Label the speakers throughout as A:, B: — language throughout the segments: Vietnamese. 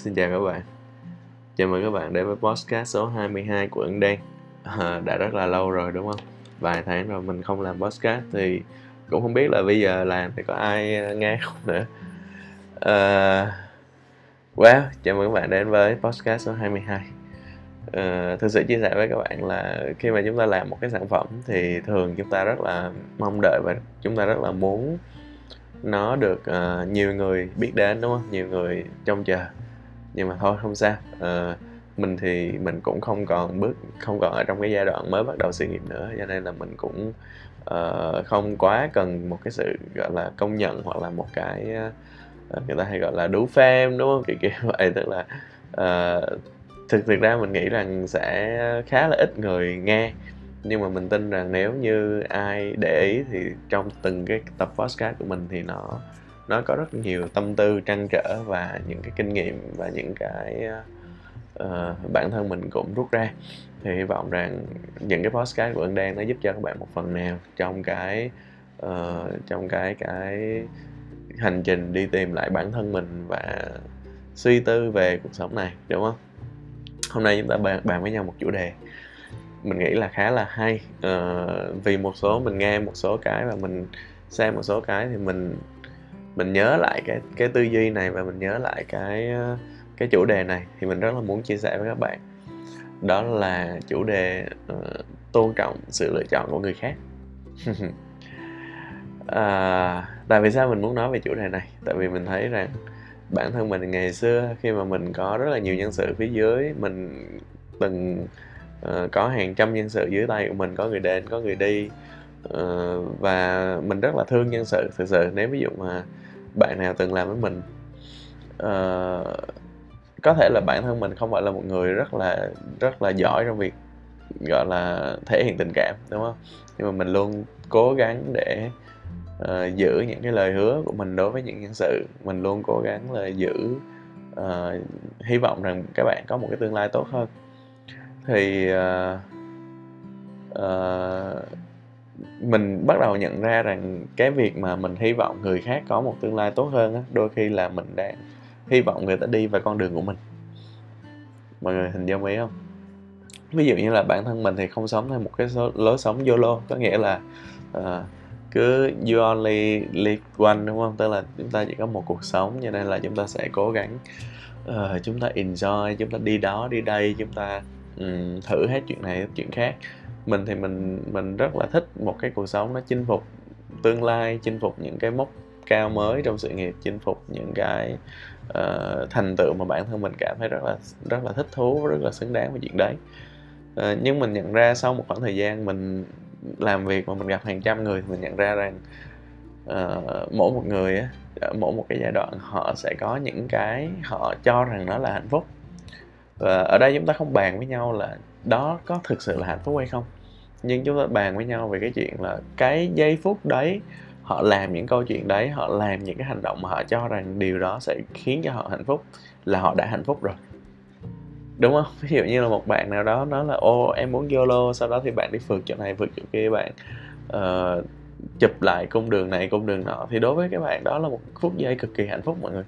A: Xin chào các bạn. Chào mừng các bạn đến với podcast số 22 của Ấn Đen. À, đã rất là lâu rồi đúng không? Vài tháng rồi mình không làm podcast thì cũng không biết là bây giờ làm thì có ai ờ, nghe không nữa. À, Well, chào mừng các bạn đến với podcast số 22. À, thực sự chia sẻ với các bạn là khi mà chúng ta làm một cái sản phẩm thì thường chúng ta rất là mong đợi và chúng ta rất là muốn nó được uh, nhiều người biết đến đúng không nhiều người trông chờ nhưng mà thôi không sao. Uh, mình thì mình cũng không còn bước không còn ở trong cái giai đoạn mới bắt đầu sự nghiệp nữa. Cho nên là mình cũng uh, không quá cần một cái sự gọi là công nhận hoặc là một cái uh, người ta hay gọi là đủ fame đúng không? Kiểu kiểu vậy. Tức là uh, thực thực ra mình nghĩ rằng sẽ khá là ít người nghe. Nhưng mà mình tin rằng nếu như ai để ý thì trong từng cái tập podcast của mình thì nó nó có rất nhiều tâm tư trăn trở và những cái kinh nghiệm và những cái uh, bản thân mình cũng rút ra. Thì hy vọng rằng những cái podcast của anh đang nó giúp cho các bạn một phần nào trong cái uh, trong cái cái hành trình đi tìm lại bản thân mình và suy tư về cuộc sống này đúng không? Hôm nay chúng ta bàn, bàn với nhau một chủ đề mình nghĩ là khá là hay. Uh, vì một số mình nghe một số cái và mình xem một số cái thì mình mình nhớ lại cái cái tư duy này và mình nhớ lại cái ờ, cái chủ đề này thì mình rất là muốn chia sẻ với các bạn. Đó là chủ đề uh, tôn trọng sự lựa chọn của người khác. À, tại vì sao mình muốn nói về chủ đề này? Tại vì mình thấy rằng bản thân mình ngày xưa khi mà mình có rất là nhiều nhân sự phía dưới mình từng uh, có hàng trăm nhân sự dưới tay của mình có người đến có người đi uh, và mình rất là thương nhân sự thực sự nếu ví dụ mà bạn nào từng làm với mình uh, có thể là bản thân mình không phải là một người rất là rất là giỏi trong việc gọi là thể hiện tình cảm đúng không? Nhưng mà mình luôn cố gắng để uh, giữ những cái lời hứa của mình đối với những nhân sự. Mình luôn cố gắng là giữ uh, hy vọng rằng các bạn có một cái tương lai tốt hơn. Thì uh, uh, mình bắt đầu nhận ra rằng cái việc mà mình hy vọng người khác có một tương lai tốt hơn á đôi khi là mình đang hy vọng người ta đi vào con đường của mình. Mọi người hình dung ý không? Ví dụ như là bản thân mình thì không sống theo một cái số, lối sống YOLO có nghĩa là uh, cứ you only live one đúng không? Tức là chúng ta chỉ có một cuộc sống cho nên là chúng ta sẽ cố gắng uh, chúng ta enjoy chúng ta đi đó đi đây chúng ta um, thử hết chuyện này chuyện khác mình thì mình mình rất là thích một cái cuộc sống nó chinh phục tương lai chinh phục những cái mốc cao mới trong sự nghiệp chinh phục những cái uh, thành tựu mà bản thân mình cảm thấy rất là rất là thích thú rất là xứng đáng với chuyện đấy. Uh, nhưng mình nhận ra sau một khoảng thời gian mình làm việc mà mình gặp hàng trăm người thì mình nhận ra rằng uh, mỗi một người mỗi một cái giai đoạn họ sẽ có những cái họ cho rằng nó là hạnh phúc và ở đây chúng ta không bàn với nhau là đó có thực sự là hạnh phúc hay không. Nhưng chúng ta bàn với nhau về cái chuyện là cái giây phút đấy họ làm những câu chuyện đấy họ làm những cái hành động mà họ cho rằng điều đó sẽ khiến cho họ hạnh phúc là họ đã hạnh phúc rồi. Đúng không? Ví dụ như là một bạn nào đó nói là ô em muốn yolo sau đó thì bạn đi phượt chỗ này phượt chỗ kia bạn uh, chụp lại cung đường này cung đường nọ. Thì đối với các bạn đó là một phút giây cực kỳ hạnh phúc mọi người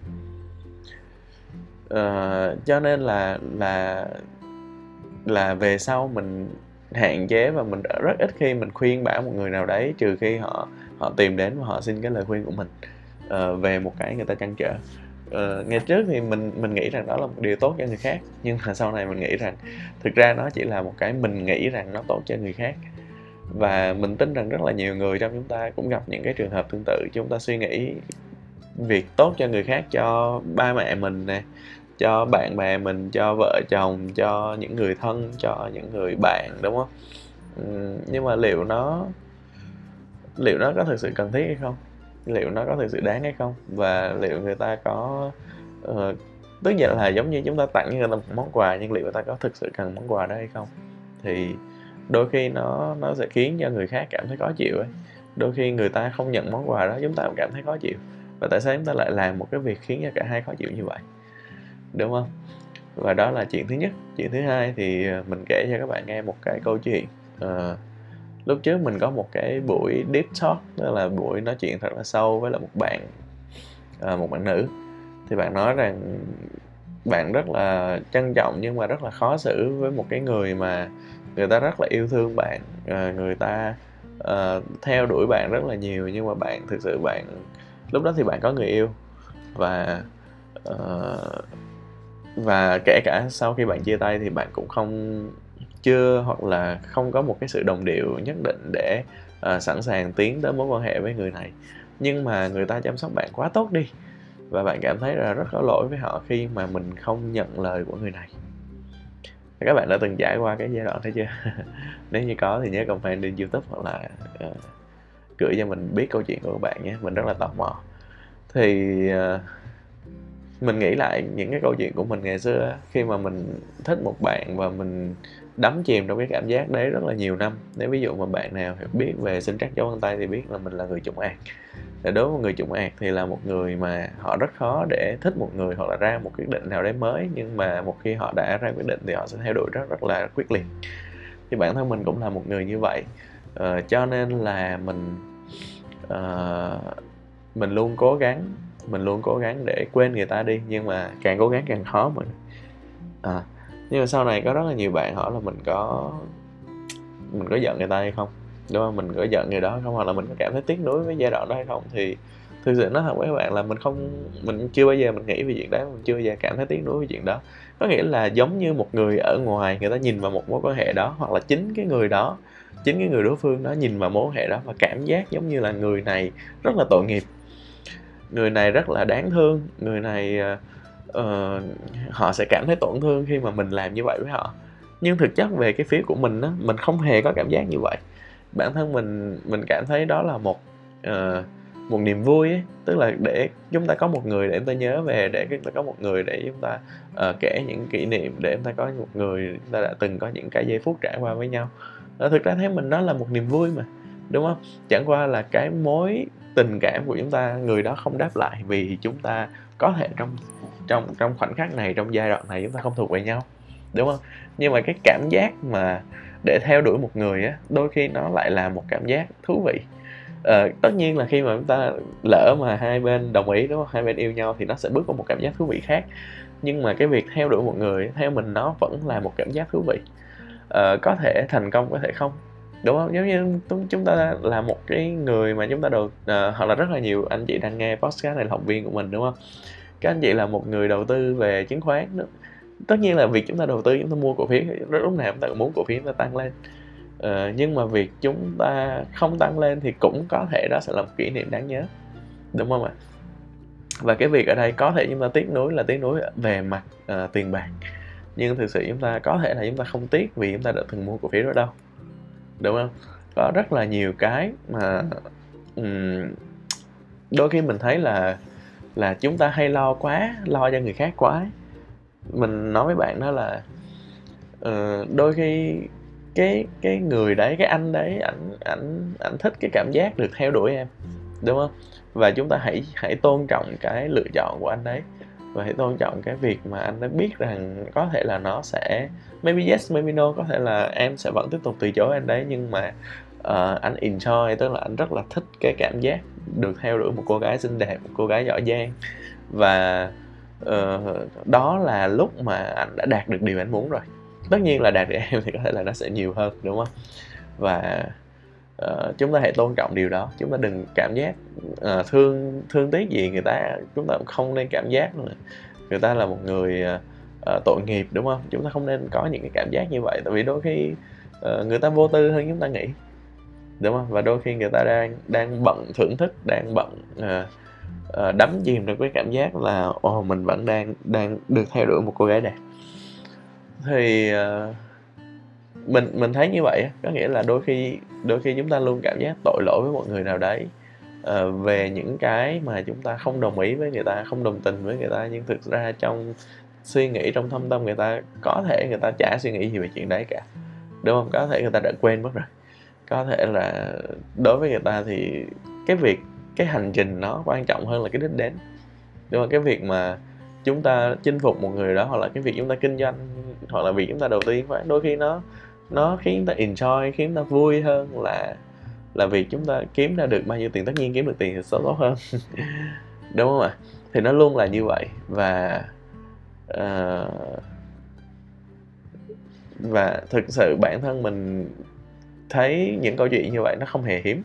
A: uh, cho nên là là là về sau mình hạn chế và mình rất ít khi mình khuyên bảo một người nào đấy trừ khi họ họ tìm đến và họ xin cái lời khuyên của mình. Uh, về một cái người ta chăn trở. Uh, ngày trước thì mình mình nghĩ rằng đó là một điều tốt cho người khác nhưng mà sau này mình nghĩ rằng thực ra nó chỉ là một cái mình nghĩ rằng nó tốt cho người khác. Và mình tin rằng rất là nhiều người trong chúng ta cũng gặp những cái trường hợp tương tự chúng ta suy nghĩ việc tốt cho người khác cho ba mẹ mình nè cho bạn bè mình cho vợ chồng cho những người thân cho những người bạn đúng không? Ừ, nhưng mà liệu nó liệu nó có thực sự cần thiết hay không? Liệu nó có thực sự đáng hay không? Và liệu người ta có uh, tức nghĩa là giống như chúng ta tặng cho người ta một món quà nhưng liệu người ta có thực sự cần món quà đó hay không? Thì đôi khi nó nó sẽ khiến cho người khác cảm thấy khó chịu ấy. Đôi khi người ta không nhận món quà đó chúng ta cũng cảm thấy khó chịu. Và tại sao chúng ta lại làm một cái việc khiến cho cả hai khó chịu như vậy? Đúng không? Và đó là chuyện thứ nhất. Chuyện thứ hai thì ờ, mình kể cho các bạn nghe một cái câu chuyện à, lúc trước mình có một cái buổi deep talk tức là buổi nói chuyện thật là sâu với là một bạn à, một bạn nữ. Thì bạn nói rằng bạn rất là trân trọng nhưng mà rất là khó xử với một cái người mà người ta rất là yêu thương bạn. À, người ta à, theo đuổi bạn rất là nhiều nhưng mà bạn thực sự bạn lúc đó thì bạn có người yêu. Và uh, và kể cả sau khi bạn chia tay thì bạn cũng không chưa hoặc là không có một cái sự đồng điệu nhất định để uh, sẵn sàng tiến tới mối quan hệ với người này. Nhưng mà người ta chăm sóc bạn quá tốt đi và bạn cảm thấy là rất có lỗi với họ khi mà mình không nhận lời của người này. Các bạn đã từng trải qua cái giai đoạn thế chưa? Nếu như có thì nhớ comment lên youtube hoặc là uh, gửi cho mình biết câu chuyện của các bạn nhé. Mình rất là tò mò. Thì uh, mình nghĩ lại những cái câu chuyện của mình ngày xưa khi mà mình thích một bạn và mình đắm chìm trong cái cảm giác đấy rất là nhiều năm. Nếu ví dụ mà bạn nào hiểu biết về sinh trắc dấu vân tay thì biết là mình là người chủng ạc để đối với người chủng ạc thì là một người mà họ rất khó để thích một người hoặc là ra một quyết định nào đấy mới nhưng mà một khi họ đã ra quyết định thì họ sẽ theo đuổi rất rất là quyết liệt. Thì bản thân mình cũng là một người như vậy. Ờ, cho nên là mình uh, mình luôn cố gắng mình luôn cố gắng để quên người ta đi nhưng mà càng cố gắng càng khó mình. à, nhưng mà sau này có rất là nhiều bạn hỏi là mình có mình có giận người ta hay không? Đúng không? Mình có giận người đó không? Hoặc là mình có cảm thấy tiếc nuối với giai đoạn đó hay không? Thì thực sự nói thật với các bạn là mình không mình chưa bao giờ mình nghĩ về chuyện đó mình chưa bao giờ cảm thấy tiếc nuối về chuyện đó. Có nghĩa là giống như một người ở ngoài người ta nhìn vào một mối quan hệ đó hoặc là chính cái người đó chính cái người đối phương đó nhìn vào mối quan hệ đó và cảm giác giống như là người này rất là tội nghiệp người này rất là đáng thương. Người này uh, họ sẽ cảm thấy tổn thương khi mà mình làm như vậy với họ. Nhưng thực chất về cái phía của mình á mình không hề có cảm giác như vậy. Bản thân mình mình cảm thấy đó là một uh, một niềm vui ấy. tức là để chúng ta có một người để chúng ta nhớ về để chúng ta có một người để chúng ta uh, kể những kỷ niệm để chúng ta có một người chúng ta đã từng có những cái giây phút trải qua với nhau. Uh, thực ra thấy mình đó là một niềm vui mà đúng không? Chẳng qua là cái mối tình cảm của chúng ta người đó không đáp lại vì chúng ta có thể trong trong trong khoảnh khắc này trong giai đoạn này chúng ta không thuộc về nhau đúng không? Nhưng mà cái cảm giác mà để theo đuổi một người á đôi khi nó lại là một cảm giác thú vị. Ờ, tất nhiên là khi mà chúng ta lỡ mà hai bên đồng ý đúng không? Hai bên yêu nhau thì nó sẽ bước vào một cảm giác thú vị khác. Nhưng mà cái việc theo đuổi một người theo mình nó vẫn là một cảm giác thú vị. Ờ, có thể thành công có thể không đúng không giống như chúng ta là một cái người mà chúng ta được uh, hoặc là rất là nhiều anh chị đang nghe podcast này là học viên của mình đúng không các anh chị là một người đầu tư về chứng khoán đó. tất nhiên là việc chúng ta đầu tư chúng ta mua cổ phiếu lúc nào chúng ta cũng muốn cổ phiếu chúng ta tăng lên uh, nhưng mà việc chúng ta không tăng lên thì cũng có thể đó sẽ là một kỷ niệm đáng nhớ đúng không ạ và cái việc ở đây có thể chúng ta tiếc nuối là tiếc nuối về mặt uh, tiền bạc nhưng thực sự chúng ta có thể là chúng ta không tiếc vì chúng ta đã từng mua cổ phiếu đó đâu đúng không? Có rất là nhiều cái mà um, đôi khi mình thấy là là chúng ta hay lo quá lo cho người khác quá. Mình nói với bạn đó là uh, đôi khi cái cái người đấy cái anh đấy ảnh ảnh ảnh thích cái cảm giác được theo đuổi em đúng không? Và chúng ta hãy hãy tôn trọng cái lựa chọn của anh đấy và hãy tôn trọng cái việc mà anh đã biết rằng có thể là nó sẽ maybe yes maybe no có thể là em sẽ vẫn tiếp tục từ chối anh đấy nhưng mà uh, anh enjoy tức là anh rất là thích cái cảm giác được theo đuổi một cô gái xinh đẹp một cô gái giỏi giang. Và uh, đó là lúc mà anh đã đạt được điều anh muốn rồi. Tất nhiên là đạt được em thì có thể là nó sẽ nhiều hơn đúng không? Và uh, chúng ta hãy tôn trọng điều đó. Chúng ta đừng cảm giác uh, thương thương tiếc gì người ta. Chúng ta cũng không nên cảm giác nữa. người ta là một người uh, tội nghiệp đúng không? Chúng ta không nên có những cái cảm giác như vậy. Tại vì đôi khi uh, người ta vô tư hơn chúng ta nghĩ đúng không? Và đôi khi người ta đang đang bận thưởng thức đang bận uh, uh, đắm chìm trong cái cảm giác là ồ oh, mình vẫn đang đang được theo đuổi một cô gái đẹp. Thì uh, mình mình thấy như vậy có nghĩa là đôi khi đôi khi chúng ta luôn cảm giác tội lỗi với một người nào đấy uh, về những cái mà chúng ta không đồng ý với người ta không đồng tình với người ta. Nhưng thực ra trong suy nghĩ trong thâm tâm người ta có thể người ta chả suy nghĩ gì về chuyện đấy cả. Đúng không? Có thể người ta đã quên mất rồi. Có thể là đối với người ta thì cái việc cái hành trình nó quan trọng hơn là cái đích đến. Đúng không? Cái việc mà chúng ta chinh phục một người đó hoặc là cái việc chúng ta kinh doanh hoặc là việc chúng ta đầu tư đôi khi nó nó khiến ta enjoy khiến ta vui hơn là là việc chúng ta kiếm ra được bao nhiêu tiền. Tất nhiên kiếm được tiền thì sẽ tốt hơn. Đúng không ạ? Thì nó luôn là như vậy. Và uh, và thực sự bản thân mình thấy những câu chuyện như vậy nó không hề hiếm.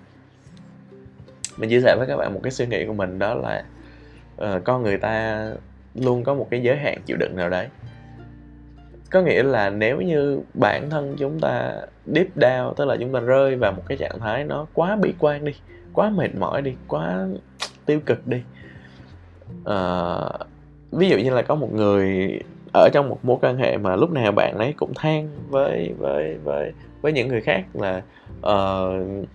A: Mình chia sẻ với các bạn một cái suy nghĩ của mình đó là uh, con người ta luôn có một cái giới hạn chịu đựng nào đấy có nghĩa là nếu như bản thân chúng ta deep down tức là chúng ta rơi vào một cái trạng thái nó quá bi quan đi quá mệt mỏi đi quá tiêu cực đi à, ví dụ như là có một người ở trong một mối quan hệ mà lúc nào bạn ấy cũng than với với với với những người khác là uh,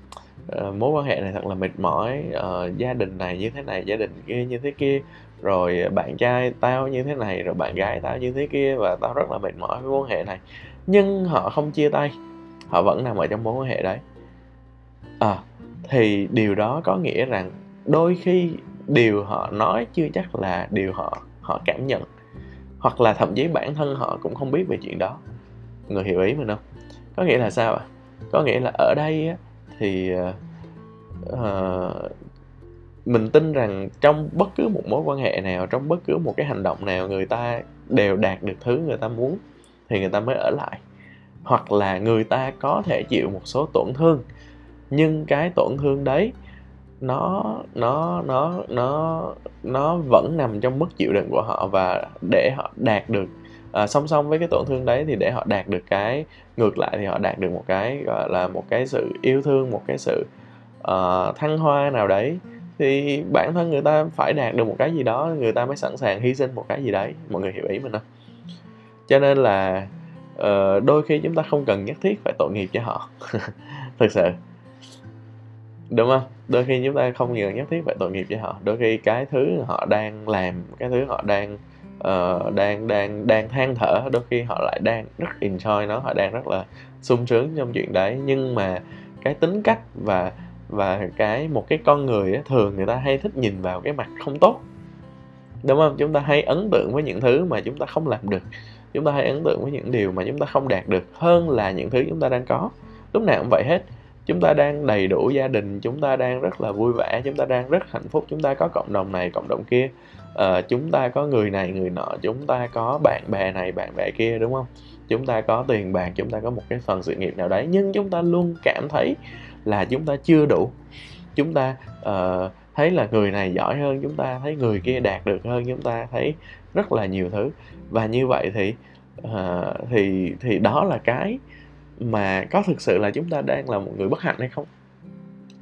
A: uh, mối quan hệ này thật là mệt mỏi uh, gia đình này như thế này gia đình kia như thế kia rồi à, bạn trai tao như thế này rồi bạn gái tao như thế kia và tao rất là mệt mỏi với mối quan hệ này. Nhưng họ không chia tay họ vẫn nằm ở trong mối quan hệ đấy. À thì điều đó có nghĩa rằng đôi khi điều họ nói chưa chắc là điều họ họ cảm nhận hoặc là thậm chí bản thân họ cũng không biết về chuyện đó. Người hiểu ý mình không? Có nghĩa là sao ạ? Có nghĩa là ở đây á, thì uh, mình tin rằng trong bất cứ một mối quan hệ nào trong bất cứ một cái hành động nào người ta đều đạt được thứ người ta muốn thì người ta mới ở lại. Hoặc là người ta có thể chịu một số tổn thương nhưng cái tổn thương đấy nó nó nó nó nó vẫn nằm trong mức chịu đựng của họ và để họ đạt được à, song song với cái tổn thương đấy thì để họ đạt được cái ngược lại thì họ đạt được một cái gọi là một cái sự yêu thương một cái sự uh, thăng hoa nào đấy thì bản thân người ta phải đạt được một cái gì đó người ta mới sẵn sàng hy sinh một cái gì đấy mọi người hiểu ý mình không? Cho nên là uh, đôi khi chúng ta không cần nhất thiết phải tội nghiệp cho họ. Thực sự. Đúng không? Đôi khi chúng ta không cần nhất thiết phải tội nghiệp cho họ. Đôi khi cái thứ họ đang làm cái thứ họ đang uh, đang đang đang than thở đôi khi họ lại đang rất enjoy nó họ đang rất là sung sướng trong chuyện đấy. Nhưng mà cái tính cách và và cái một cái con người á, thường người ta hay thích nhìn vào cái mặt không tốt đúng không chúng ta hay ấn tượng với những thứ mà chúng ta không làm được chúng ta hay ấn tượng với những điều mà chúng ta không đạt được hơn là những thứ chúng ta đang có lúc nào cũng vậy hết chúng ta đang đầy đủ gia đình chúng ta đang rất là vui vẻ chúng ta đang rất hạnh phúc chúng ta có cộng đồng này cộng đồng kia à, chúng ta có người này người nọ chúng ta có bạn bè này bạn bè kia đúng không chúng ta có tiền bạc chúng ta có một cái phần sự nghiệp nào đấy nhưng chúng ta luôn cảm thấy là chúng ta chưa đủ. Chúng ta uh, thấy là người này giỏi hơn chúng ta thấy người kia đạt được hơn chúng ta thấy rất là nhiều thứ. Và như vậy thì uh, thì thì đó là cái mà có thực sự là chúng ta đang là một người bất hạnh hay không?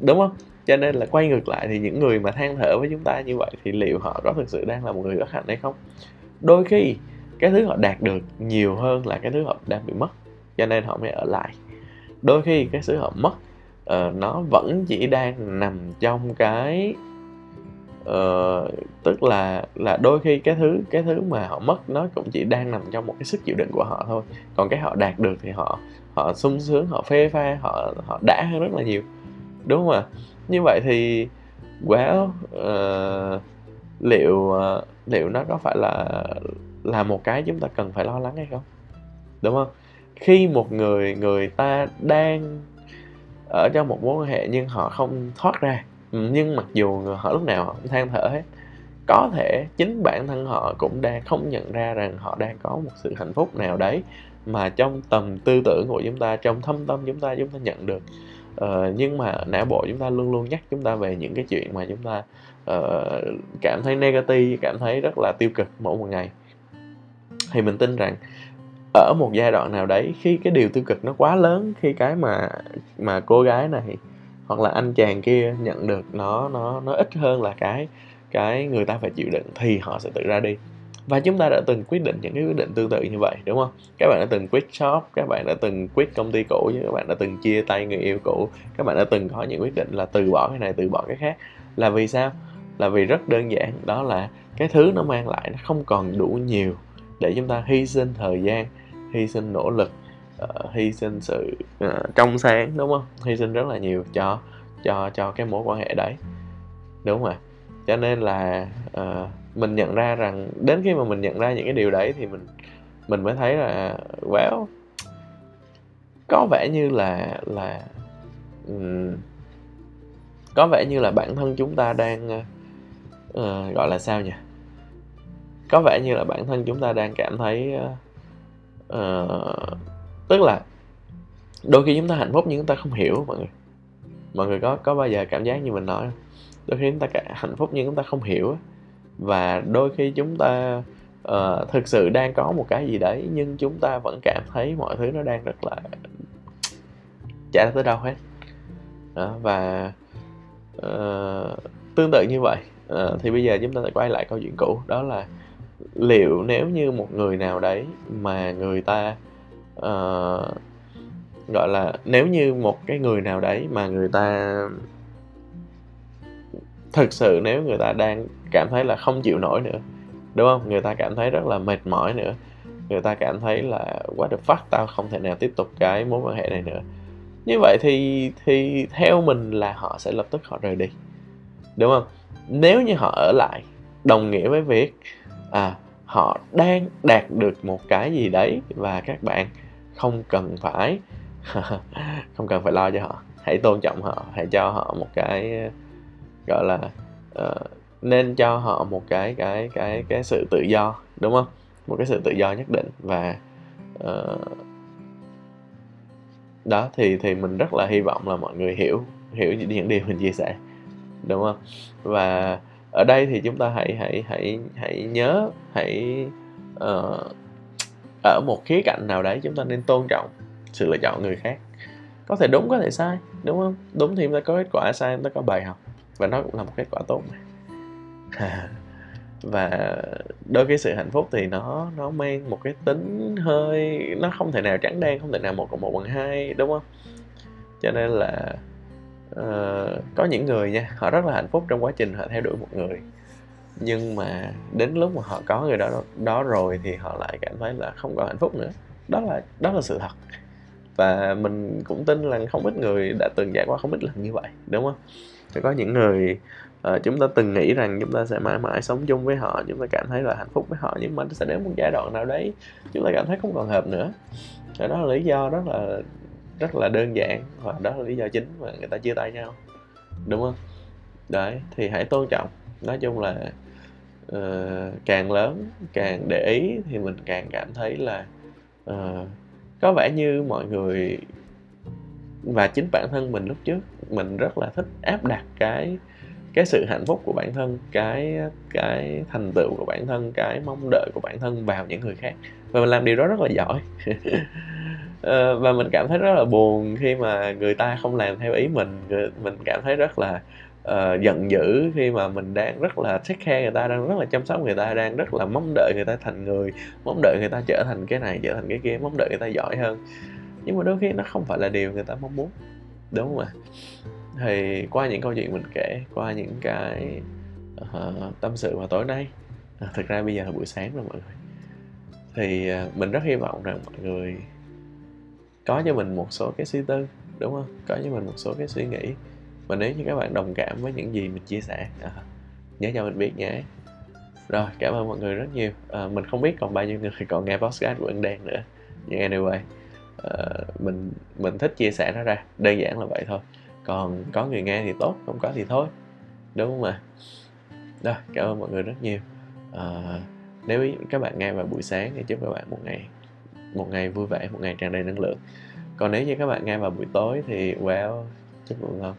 A: Đúng không? Cho nên là quay ngược lại thì những người mà than thở với chúng ta như vậy thì liệu họ có thực sự đang là một người bất hạnh hay không? Đôi khi cái thứ họ đạt được nhiều hơn là cái thứ họ đang bị mất cho nên họ mới ở lại. Đôi khi cái thứ họ mất uh, nó vẫn chỉ đang nằm trong cái uh, tức là là đôi khi cái thứ cái thứ mà họ mất nó cũng chỉ đang nằm trong một cái sức chịu đựng của họ thôi. Còn cái họ đạt được thì họ họ sung sướng họ phê pha họ họ đã hơn rất là nhiều. Đúng không ạ? Như vậy thì well uh, liệu uh, liệu nó có phải là là một cái chúng ta cần phải lo lắng hay không? Đúng không? Khi một người người ta đang ở trong một mối quan hệ nhưng họ không thoát ra. Ừ, nhưng mặc dù họ lúc nào họ cũng than thở hết. Có thể chính bản thân họ cũng đang không nhận ra rằng họ đang có một sự hạnh phúc nào đấy mà trong tầm tư tưởng của chúng ta trong thâm tâm chúng ta chúng ta nhận được. Ờ, nhưng mà não bộ chúng ta luôn luôn nhắc chúng ta về những cái chuyện mà chúng ta uh, cảm thấy negative cảm thấy rất là tiêu cực mỗi một ngày. Thì mình tin rằng ở một giai đoạn nào đấy, khi cái điều tiêu cực nó quá lớn, khi cái mà mà cô gái này hoặc là anh chàng kia nhận được nó nó nó ít hơn là cái cái người ta phải chịu đựng thì họ sẽ tự ra đi. Và chúng ta đã từng quyết định những cái quyết định tương tự như vậy, đúng không? Các bạn đã từng quit shop, các bạn đã từng quit công ty cũ các bạn đã từng chia tay người yêu cũ, các bạn đã từng có những quyết định là từ bỏ cái này, từ bỏ cái khác. Là vì sao? Là vì rất đơn giản, đó là cái thứ nó mang lại nó không còn đủ nhiều để chúng ta hy sinh thời gian hy sinh nỗ lực uh, hy sinh sự uh, trong sáng đúng không? Hy sinh rất là nhiều cho cho cho cái mối quan hệ đấy. Đúng rồi. Cho nên là uh, mình nhận ra rằng đến khi mà mình nhận ra những cái điều đấy thì mình mình mới thấy là well có vẻ như là là um, có vẻ như là bản thân chúng ta đang uh, gọi là sao nhỉ? Có vẻ như là bản thân chúng ta đang cảm thấy uh, Ờ, tức là đôi khi chúng ta hạnh phúc nhưng chúng ta không hiểu mọi người. Mọi người có có bao giờ cảm giác như mình nói không? Đôi khi chúng ta hạnh phúc nhưng chúng ta không hiểu và đôi khi chúng ta uh, thực sự đang có một cái gì đấy nhưng chúng ta vẫn cảm thấy mọi thứ nó đang rất là chả tới đâu hết. Đó, và uh, tương tự như vậy. Uh, thì bây giờ chúng ta lại quay lại câu chuyện cũ đó là liệu nếu như một người nào đấy mà người ta uh, gọi là nếu như một cái người nào đấy mà người ta thực sự nếu người ta đang cảm thấy là không chịu nổi nữa đúng không? Người ta cảm thấy rất là mệt mỏi nữa người ta cảm thấy là quá the fuck tao không thể nào tiếp tục cái mối quan hệ này nữa. Như vậy thì thì theo mình là họ sẽ lập tức họ rời đi đúng không? Nếu như họ ở lại đồng nghĩa với việc à họ đang đạt được một cái gì đấy và các bạn không cần phải không cần phải lo cho họ. Hãy tôn trọng họ hãy cho họ một cái gọi là uh, nên cho họ một cái cái cái cái sự tự do đúng không? Một cái sự tự do nhất định và uh, đó thì thì mình rất là hy vọng là mọi người hiểu hiểu những điều mình chia sẻ đúng không? Và ở đây thì chúng ta hãy hãy hãy hãy nhớ hãy uh, ở một khía cạnh nào đấy chúng ta nên tôn trọng sự lựa chọn người khác. Có thể đúng có thể sai đúng không? Đúng thì chúng ta có kết quả sai chúng ta có bài học. Và nó cũng là một kết quả tốt mà. Và đôi khi sự hạnh phúc thì nó nó mang một cái tính hơi nó không thể nào trắng đen không thể nào một cộng một bằng hai đúng không? Cho nên là uh, có những người nha họ rất là hạnh phúc trong quá trình họ theo đuổi một người. Nhưng mà đến lúc mà họ có người đó đó rồi thì họ lại cảm thấy là không còn hạnh phúc nữa. Đó là đó là sự thật. Và mình cũng tin là không ít người đã từng trải qua không ít lần như vậy đúng không? Thì có những người uh, chúng ta từng nghĩ rằng chúng ta sẽ mãi mãi sống chung với họ chúng ta cảm thấy là hạnh phúc với họ nhưng mà sẽ đến một giai đoạn nào đấy chúng ta cảm thấy không còn hợp nữa. Và đó là lý do rất là rất là đơn giản và đó là lý do chính mà người ta chia tay nhau đúng không? Đấy thì hãy tôn trọng. Nói chung là uh, càng lớn càng để ý thì mình càng cảm thấy là uh, có vẻ như mọi người và chính bản thân mình lúc trước mình rất là thích áp đặt cái cái sự hạnh phúc của bản thân cái cái thành tựu của bản thân cái mong đợi của bản thân vào những người khác. Và mình làm điều đó rất là giỏi. ờ, và mình cảm thấy rất là buồn khi mà người ta không làm theo ý mình. Mình cảm thấy rất là uh, giận dữ khi mà mình đang rất là take care người ta đang rất là chăm sóc người ta đang rất là mong đợi người ta thành người mong đợi người ta trở thành cái này trở thành cái kia mong đợi người ta giỏi hơn. Nhưng mà đôi khi nó không phải là điều người ta mong muốn đúng không ạ? Thì qua những câu chuyện mình kể qua những cái uh, tâm sự vào tối nay à, thực ra bây giờ là buổi sáng rồi mọi người. Thì uh, mình rất hy vọng rằng mọi người có cho mình một số cái suy tư đúng không? Có cho mình một số cái suy nghĩ. Và nếu như các bạn đồng cảm với những gì mình chia sẻ à, nhớ cho mình biết nhé. Rồi cảm ơn mọi người rất nhiều. À, mình không biết còn bao nhiêu người còn nghe podcast của anh đen nữa. Nhưng anyway à, mình mình thích chia sẻ nó ra. Đơn giản là vậy thôi. Còn có người nghe thì tốt không có thì thôi. Đúng không ạ? Rồi cảm ơn mọi người rất nhiều. À, nếu các bạn nghe vào buổi sáng thì chúc các bạn một ngày một ngày vui vẻ, một ngày tràn đầy năng lượng. Còn nếu như các bạn nghe vào buổi tối thì, well chúc ngủ ngon